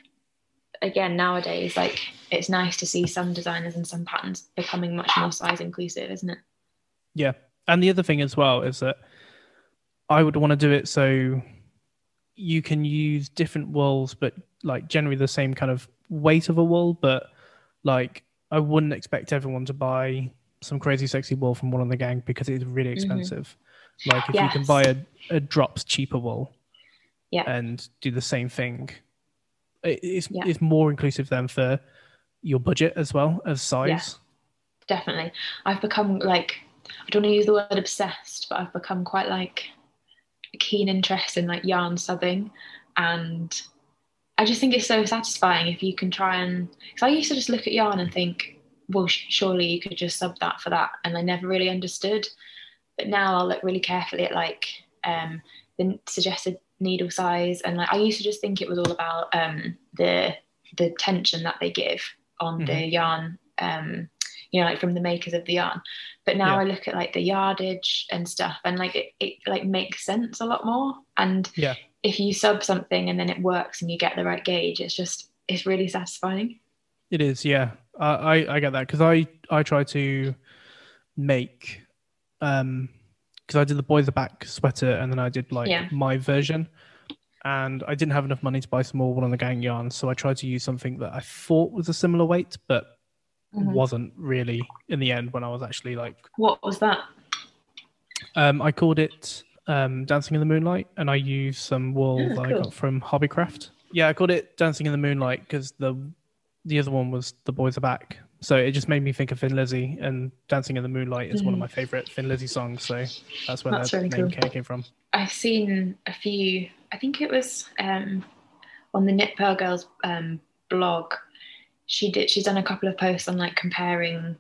again nowadays like it's nice to see some designers and some patterns becoming much more size inclusive isn't it yeah and the other thing as well is that i would want to do it so you can use different wools but like generally the same kind of weight of a wool but like i wouldn't expect everyone to buy some crazy sexy wool from Wool and the Gang because it's really mm-hmm. expensive mm-hmm. like if yes. you can buy a, a drops cheaper wool yeah. and do the same thing it's yeah. it's more inclusive than for your budget as well as size. Yeah, definitely. I've become like I don't want to use the word obsessed, but I've become quite like a keen interest in like yarn subbing and I just think it's so satisfying if you can try and because I used to just look at yarn and think, well, surely you could just sub that for that, and I never really understood. But now I'll look really carefully at like um, the suggested needle size. And like I used to just think it was all about um, the the tension that they give on mm-hmm. the yarn um, you know like from the makers of the yarn. But now yeah. I look at like the yardage and stuff and like it, it like makes sense a lot more. And yeah. if you sub something and then it works and you get the right gauge it's just it's really satisfying. It is yeah. I I get that because I I try to make um because I did the Boys Are Back sweater and then I did like yeah. my version. And I didn't have enough money to buy some more Wool and the Gang yarn, so I tried to use something that I thought was a similar weight, but Mhm. wasn't really in the end when I was actually like What was that? um I called it um Dancing in the Moonlight and I used some wool Oh, that I got from Hobbycraft. Yeah, I called it Dancing in the Moonlight because the the other one was The Boys Are Back. So it just made me think of Thin Lizzy and Dancing in the Moonlight is one of Mhm. my favorite Thin Lizzy songs. So that's where That's the really name cool. came from. I've seen a few. I think it was um, on the Knit Purl Girl's um, blog. She did. She's done a couple of posts on like comparing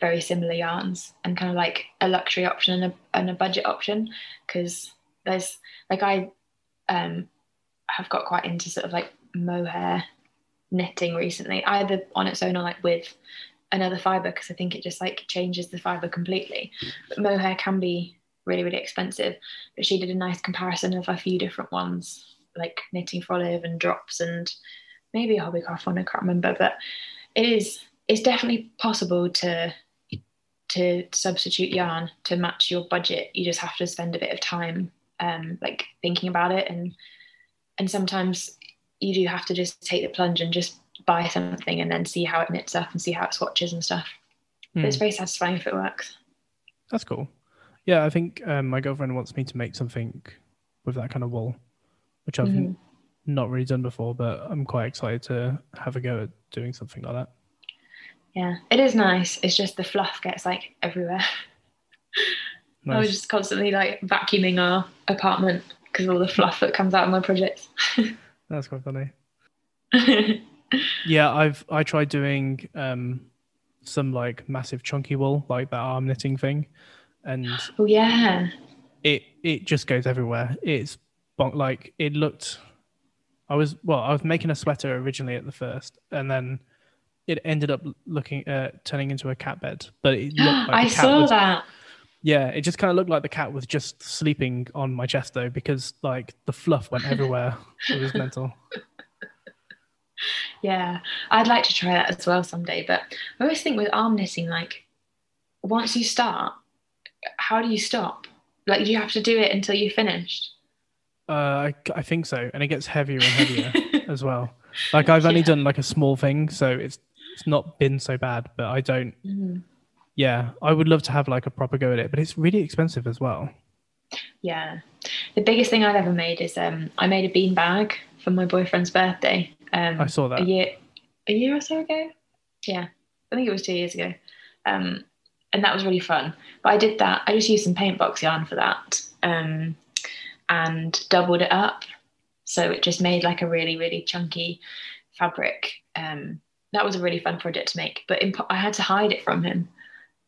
very similar yarns and kind of like a luxury option and a, and a budget option because there's like I um, have got quite into sort of like mohair knitting recently, either on its own or like with another fiber because I think it just like changes the fiber completely. But mohair can be really really expensive but she did a nice comparison of a few different ones, like knitting for olive and drops and maybe a hobbycraft one. I can't remember, but it is it's definitely possible to to substitute yarn to match your budget. You just have to spend a bit of time, um, like thinking about it, and and sometimes you do have to just take the plunge and just buy something and then see how it knits up and see how it swatches and stuff. But it's Hmm. very satisfying if it works. That's cool. Yeah, I think um, my girlfriend wants me to make something with that kind of wool, which I've Mhm. not really done before, but I'm quite excited to have a go at doing something like that. Yeah, it is nice. It's just the fluff gets like everywhere. (laughs) I was just constantly like vacuuming our apartment because all the fluff that comes out of my projects. (laughs) That's quite funny. (laughs) Yeah, I've I tried doing um some like massive chunky wool, like that arm knitting thing, and oh yeah, it it just goes everywhere. It's bonk like it looked. I was well, I was making a sweater originally at the first, and then it ended up looking uh turning into a cat bed. But it looked (gasps) like I cat saw was, that. Yeah, it just kind of looked like the cat was just sleeping on my chest though, because like the fluff went everywhere. it was mental. (laughs) Yeah, I'd like to try that as well someday. But I always think with arm knitting, like once you start, how do you stop? Like, do you have to do it until you're finished? Uh, I, I think so, and it gets heavier and heavier (laughs) as well. Like I've only Yeah. done like a small thing, so it's it's not been so bad. But I don't. Mhm. Yeah, I would love to have like a proper go at it, but it's really expensive as well. Yeah, the biggest thing I've ever made is um, I made a bean bag for my boyfriend's birthday. Um, I saw that. a year a year or so ago yeah i think it was two years ago um and that was really fun but i did that i just used some paint box yarn for that um and doubled it up so it just made like a really really chunky fabric um that was a really fun project to make but in, i had to hide it from him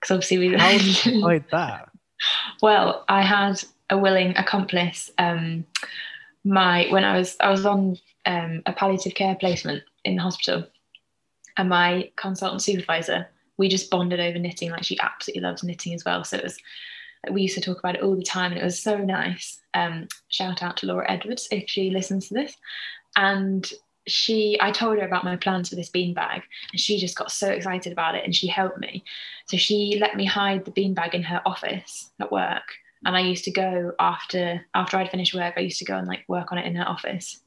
because obviously we How did you hide that? well, I had a willing accomplice. Um, my when I was I was on um, a palliative care placement in the hospital, and my consultant supervisor, we just bonded over knitting. Like she absolutely loves knitting as well. So it was we used to talk about it all the time, and it was so nice. Um, shout out to Laura Edwards if she listens to this, and she I told her about my plans for this beanbag and she just got so excited about it and she helped me. So she let me hide the beanbag in her office at work. And I used to go after after I'd finished work, I used to go and like work on it in her office,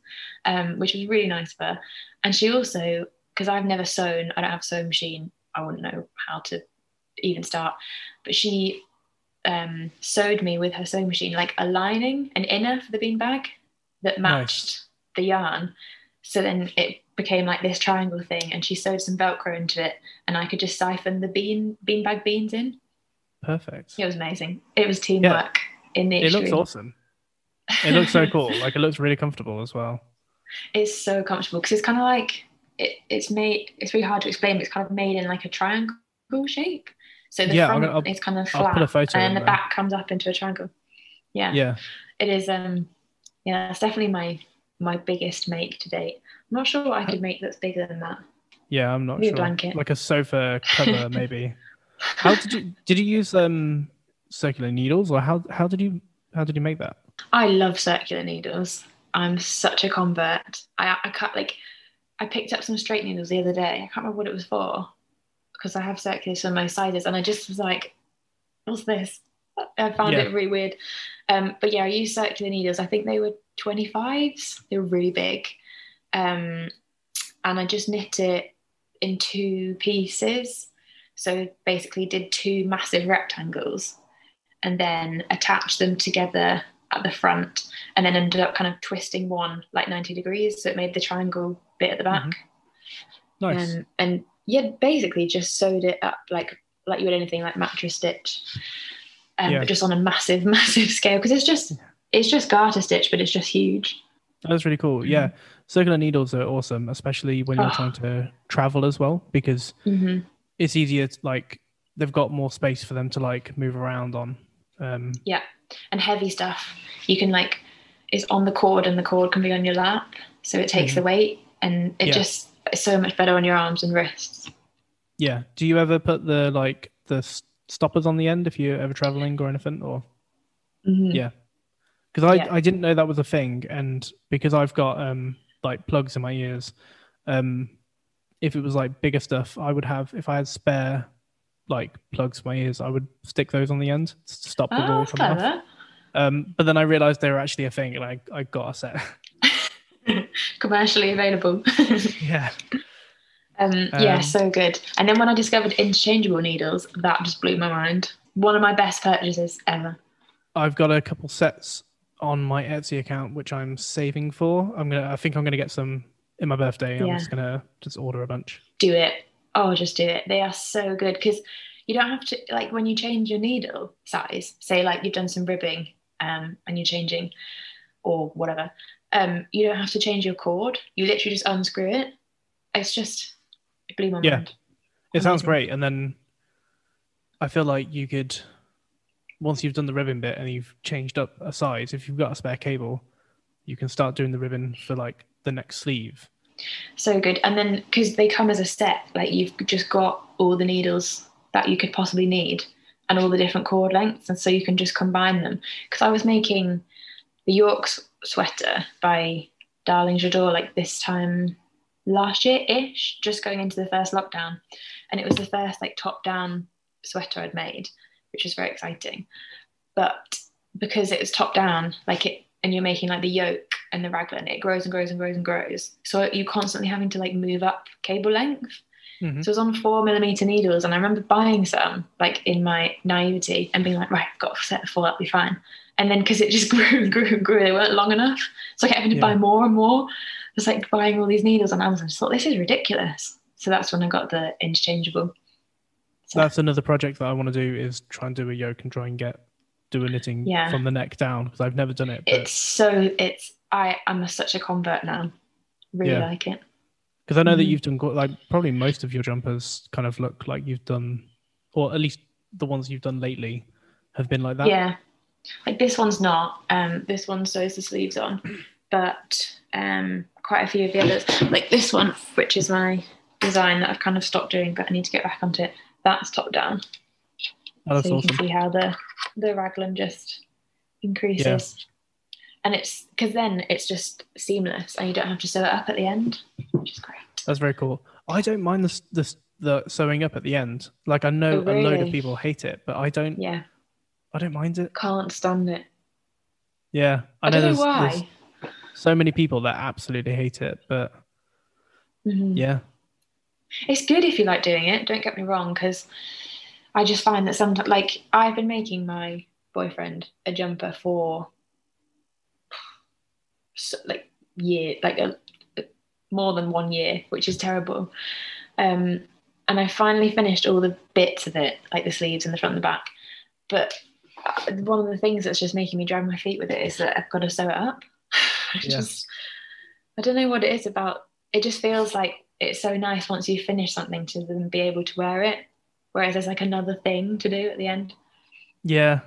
um, which was really nice of her. And she also, because I've never sewn, I don't have a sewing machine, I wouldn't know how to even start. But she um, sewed me with her sewing machine like a lining, an inner for the beanbag that matched the yarn. So then it became like this triangle thing, and she sewed some Velcro into it, and I could just siphon the bean beanbag beans in. Perfect. It was amazing. It was teamwork in the It looks awesome. It looks so (laughs) cool. Like it looks really comfortable as well. It's so comfortable because it's kind of like it, it's made. It's really hard to explain. But it's kind of made in like a triangle shape. So the Yeah, front I'll- is kind of flat, put a photo and the there. back comes up into a triangle. Yeah, Yeah. it is. Um, yeah, it's definitely my my biggest make to date. I'm not sure what I could make that's bigger than that. Yeah, I'm not Maybe a sure. blanket. Like a sofa cover, (laughs) maybe. How did you did you use um circular needles or how how did you how did you make that? I love circular needles. I'm such a convert. I I cut like I picked up some straight needles the other day. I can't remember what it was for because I have circulars for most sizes, and I just was like, "What's this?" I found Yeah. it really weird. Um, but yeah, I used circular needles. I think they were 25s. They were really big, um, and I just knit it in two pieces. So basically, did two massive rectangles, and then attached them together at the front, and then ended up kind of twisting one like ninety degrees, so it made the triangle bit at the back. Nice. Um, and yeah, basically just sewed it up like like you would anything like mattress stitch, um, Yeah. but just on a massive, (laughs) massive scale because it's just it's just garter stitch, but it's just huge. That's really cool. Yeah. Circular needles are awesome, especially when you're Oh. trying to travel as well, because hmm it's easier to like they've got more space for them to like move around on. Um Yeah, and heavy stuff you can like it's on the cord, and the cord can be on your lap, so it takes the weight, and it Yeah. just it's so much better on your arms and wrists. yeah. Do you ever put the like the stoppers on the end if you're ever traveling or anything or Mhm. Yeah. because I, Yeah. I didn't know that was a thing and because i've got um like plugs in my ears um if it was like bigger stuff i would have if i had spare like plugs for my ears i would stick those on the end to stop the Oh, that's coming off um but then i realized they were actually a thing and i, I got a set (laughs) Commercially available. (laughs) yeah um, yeah, Um, so good. And then when I discovered interchangeable needles, that just blew my mind. One of my best purchases ever. i've got a couple sets on my etsy account which i'm saving for i'm gonna i think i'm gonna get some in my birthday i'm just gonna just order a bunch Do it. Oh, just do it. They are so good because you don't have to like when you change your needle size. Say like you've done some ribbing, um, and you're changing, or whatever. Um, you don't have to change your cord. You literally just unscrew it. It's just it blew my Yeah. mind. It sounds great. And then I feel like you could, once you've done the ribbon bit and you've changed up a size, if you've got a spare cable, you can start doing the ribbon for like the next sleeve. So good. And then because they come as a set, like you've just got all the needles that you could possibly need and all the different cord lengths. And so you can just combine them. Because I was making the York s- sweater by Darling Jadore like this time last year ish, just going into the first lockdown. And it was the first like top down sweater I'd made, which was very exciting. But because it was top down, like it, and you're making like the yoke and the raglan, it grows and grows and grows and grows. So you're constantly having to like move up cable length. Mhm. So it was on four millimeter needles, and I remember buying some like in my naivety and being like, right, I've got a set of four, that'll be fine. And then because it just (laughs) grew and grew and grew, they weren't long enough. So I kept having to Yeah. buy more and more. Was like buying all these needles on Amazon. I just thought this is ridiculous. So that's when I got the interchangeable. So That's another project that I want to do is try and do a yoke and try and get do a knitting Yeah. from the neck down because I've never done it. But it's so it's I am such a convert now. Really Yeah. like it. because I know that Mhm. you've done quite- like probably most of your jumpers kind of look like you've done, or at least the ones you've done lately have been like that. Yeah. Like this one's not. Um, this one sews the sleeves on, but um, quite a few of the others, like this one, which is my design that I've kind of stopped doing, but I need to get back onto it. That's top down, Oh, that's so you awesome. can see how the the raglan just increases. And it's because then it's just seamless, and you don't have to sew it up at the end, which is great. That's very cool. I don't mind the the, the sewing up at the end. Like I know Oh, a load of people hate it, but I don't. Yeah, I don't mind it. can't stand it. Yeah, I, I, know, don't know why. So many people that absolutely hate it, but Mhm. yeah, It's good if you like doing it. Don't get me wrong, because I just find that sometimes, like, I've been making my boyfriend a jumper for like year, like a, more than one year, which is terrible. Um, and I finally finished all the bits of it, like the sleeves and the front and the back. But uh, one of the things that's just making me drag my feet with it is that I've got to sew it up. (laughs) I Yeah. just, I don't know what it is about. It just feels like it's so nice once you finish something to then be able to wear it. Whereas there's like another thing to do at the end. yeah.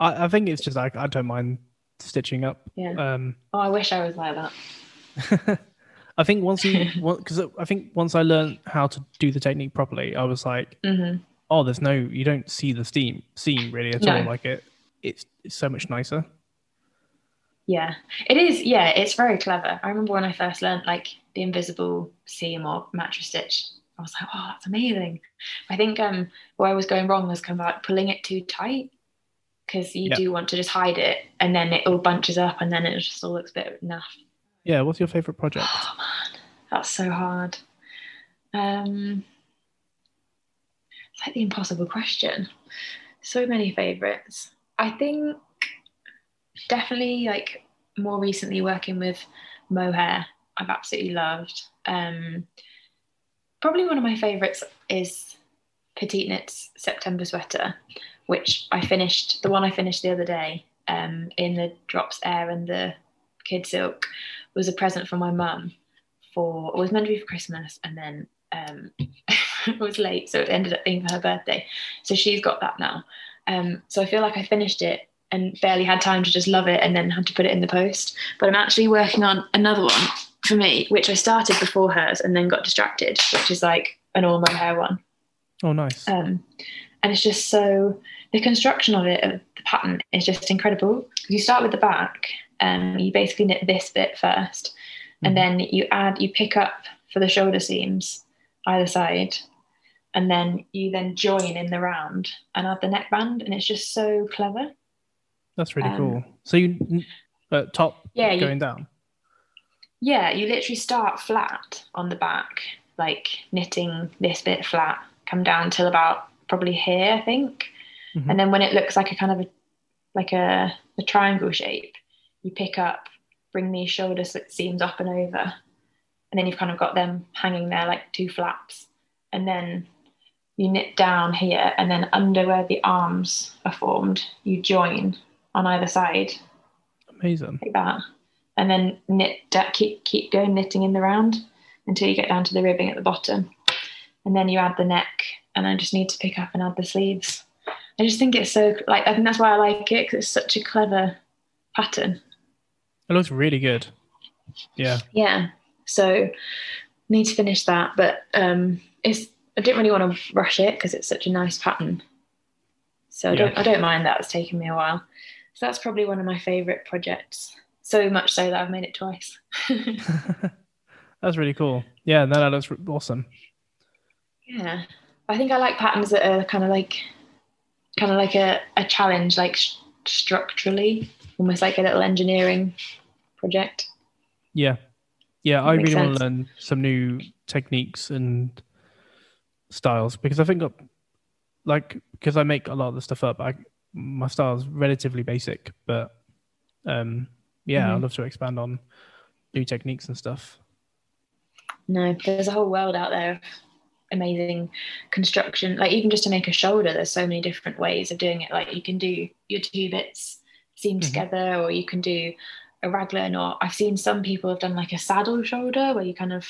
I, I think it's just like I don't mind stitching up. Yeah. Um, Oh, I wish I was like that. (laughs) I think once you (laughs) because I think once I learned how to do the technique properly, I was like, hmm oh, there's no, you don't see the steam seam really at No. all. Like it, it's, it's so much nicer. Yeah, it is. Yeah, it's very clever. I remember when I first learned like the invisible seam or mattress stitch. I was like, oh, that's amazing. I think um where I was going wrong was kind of like pulling it too tight because you Yeah. do want to just hide it and then it all bunches up and then it just all looks a bit naff. Yeah. What's your favorite project? Oh man, that's so hard. Um, It's like the impossible question. So many favorites. I think definitely like more recently working with mohair, I've absolutely loved. Um, probably one of my favorites is PetiteKnit's September sweater, which I finished. The one I finished the other day um, in the drops air and the kid silk was a present from my mum for it was meant to be for Christmas and then um, (laughs) it was late, so it ended up being for her birthday. So she's got that now. Um, so I feel like I finished it and barely had time to just love it and then had to put it in the post. But I'm actually working on another one for me, which I started before hers and then got distracted, which is like an all mohair one. Oh, nice. Um, and it's just so the construction of it, of the pattern, is just incredible. You start with the back, and you basically knit this bit 1st Mm-hmm. and then you add, you pick up for the shoulder seams either side, and then you then join in the round and add the neckband, and it's just so clever. That's really um, cool. So you uh, top Yeah, you- going down. Yeah, you literally start flat on the back, like knitting this bit flat, come down till about probably here, I think. Mhm. And then when it looks like a kind of a like a, a triangle shape, you pick up, bring these shoulder seams up and over, and then you've kind of got them hanging there like two flaps. And then you knit down here, and then under where the arms are formed, you join on either side Amazing. like that, and then knit keep keep going knitting in the round until you get down to the ribbing at the bottom, and then you add the neck, and I just need to pick up and add the sleeves. I just think it's so like I think that's why I like it because it's such a clever pattern. It looks really good. Yeah. Yeah, so need to finish that, but um, it's I didn't really want to rush it because it's such a nice pattern. So I Yeah. don't I don't mind that it's taken me a while. So that's probably one of my favourite projects. So much so that I've made it twice. (laughs) That's really cool. Yeah, no, that looks awesome. Yeah, I think I like patterns that are kind of like, kind of like a, a challenge, like sh- structurally, almost like a little engineering project. Yeah. Yeah, I Makes really want to learn some new techniques and styles because I think like because I make a lot of the stuff up, I my style is relatively basic, but um yeah, I'd Mhm. love to expand on new techniques and stuff. No, there's a whole world out there of amazing construction. Like even just to make a shoulder, there's so many different ways of doing it. Like you can do your two bits seam Mhm. together, or you can do a raglan, or I've seen some people have done like a saddle shoulder where you kind of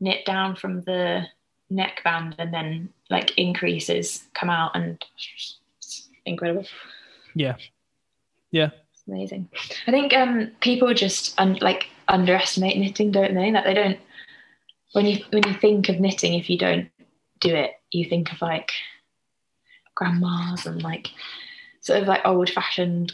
knit down from the neckband and then like increases come out and incredible. Yeah. Yeah. It's amazing. I think um, people just un- like underestimate knitting, don't they? That they don't. When you when you think of knitting, if you don't do it, you think of like grandmas and like sort of like old fashioned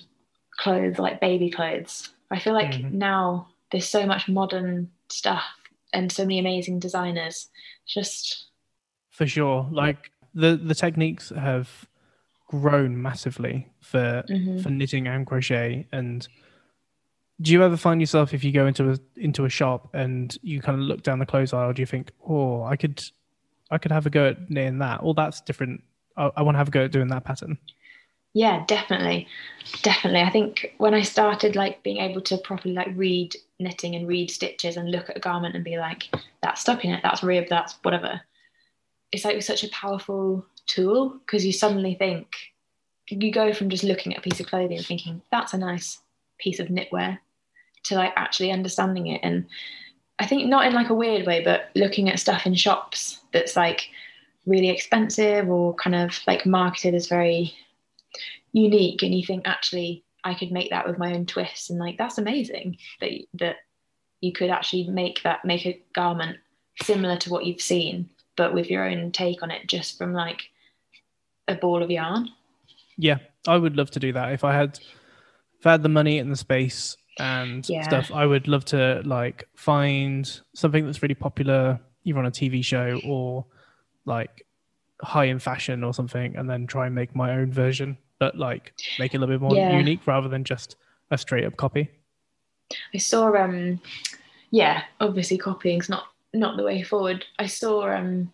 clothes, like baby clothes. I feel like Mhm. now there's so much modern stuff and so many amazing designers. Just For sure. Like the the techniques have grown massively for mhm. for knitting and crochet and do you ever find yourself if you go into a into a shop and you kind of look down the clothes aisle do you think oh i could i could have a go at knitting that oh that's different i, I want to have a go at doing that pattern Yeah, definitely. Definitely. I think when I started like being able to properly like read knitting and read stitches and look at a garment and be like, that's stockinette, that's rib, that's whatever. It's like such a powerful tool because you suddenly think you go from just looking at a piece of clothing and thinking, that's a nice piece of knitwear to like actually understanding it. And I think not in like a weird way, but looking at stuff in shops that's like really expensive or kind of like marketed as very unique and you think actually I could make that with my own twist and like that's amazing that that you could actually make that make a garment similar to what you've seen but with your own take on it just from like a ball of yarn yeah i would love to do that if i had if i had the money and the space and Yeah. stuff i would love to like find something that's really popular either on a tv show or like high in fashion or something and then try and make my own version but like make it a little bit more Yeah. unique rather than just a straight up copy I saw um yeah obviously copying's not not the way forward I saw um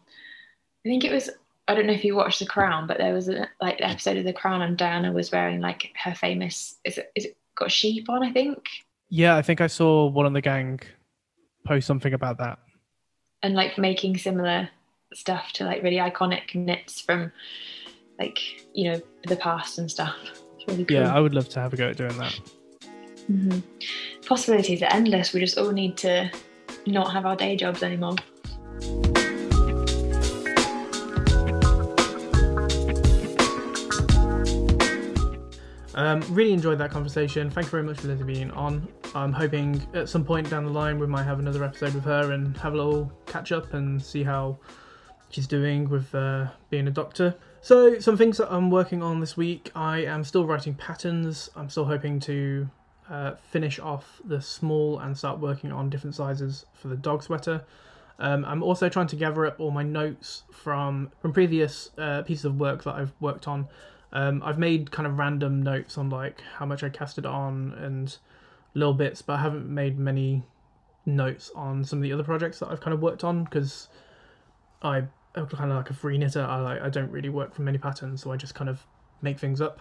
I think it was I don't know if you watched The Crown, but there was a like episode of The Crown and Diana was wearing like her famous is it is it got sheep on, I think. Yeah, I think I saw Wool and the Gang post something about that. And like making similar stuff to like really iconic knits from like, you know, the past and stuff. Really cool. Yeah, I would love to have a go at doing that. hmm Possibilities are endless. We just all need to not have our day jobs anymore. Um, really enjoyed that conversation. Thank you very much for Lizzie being on. I'm hoping at some point down the line we might have another episode with her and have a little catch up and see how she's doing with uh, being a doctor. So, some things that I'm working on this week. I am still writing patterns. I'm still hoping to uh, finish off the small and start working on different sizes for the dog sweater. Um, I'm also trying to gather up all my notes from from previous uh, pieces of work that I've worked on. Um, I've made kind of random notes on like how much I casted on and little bits, but I haven't made many notes on some of the other projects that I've kind of worked on because I I'm kind of like a free knitter. I like I don't really work from many patterns, so I just kind of make things up.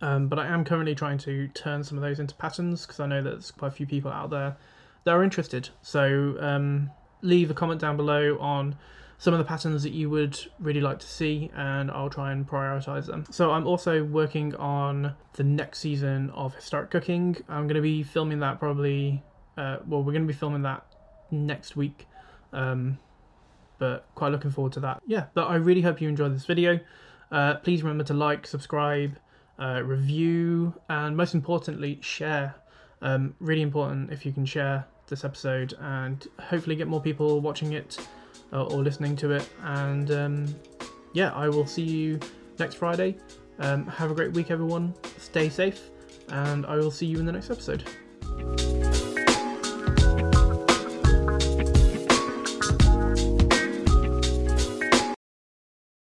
Um, but I am currently trying to turn some of those into patterns because I know that there's quite a few people out there that are interested. So um, leave a comment down below on some of the patterns that you would really like to see, and I'll try and prioritize them. So I'm also working on the next season of Historic Cooking. I'm going to be filming that probably. Uh, well, we're going to be filming that next week. Um, but quite looking forward to that. Yeah, but I really hope you enjoyed this video. Uh, please remember to like, subscribe, uh, review, and most importantly, share. Um, really important if you can share this episode and hopefully get more people watching it uh, or listening to it. And um, yeah, I will see you next Friday. Um, have a great week, everyone. Stay safe, and I will see you in the next episode.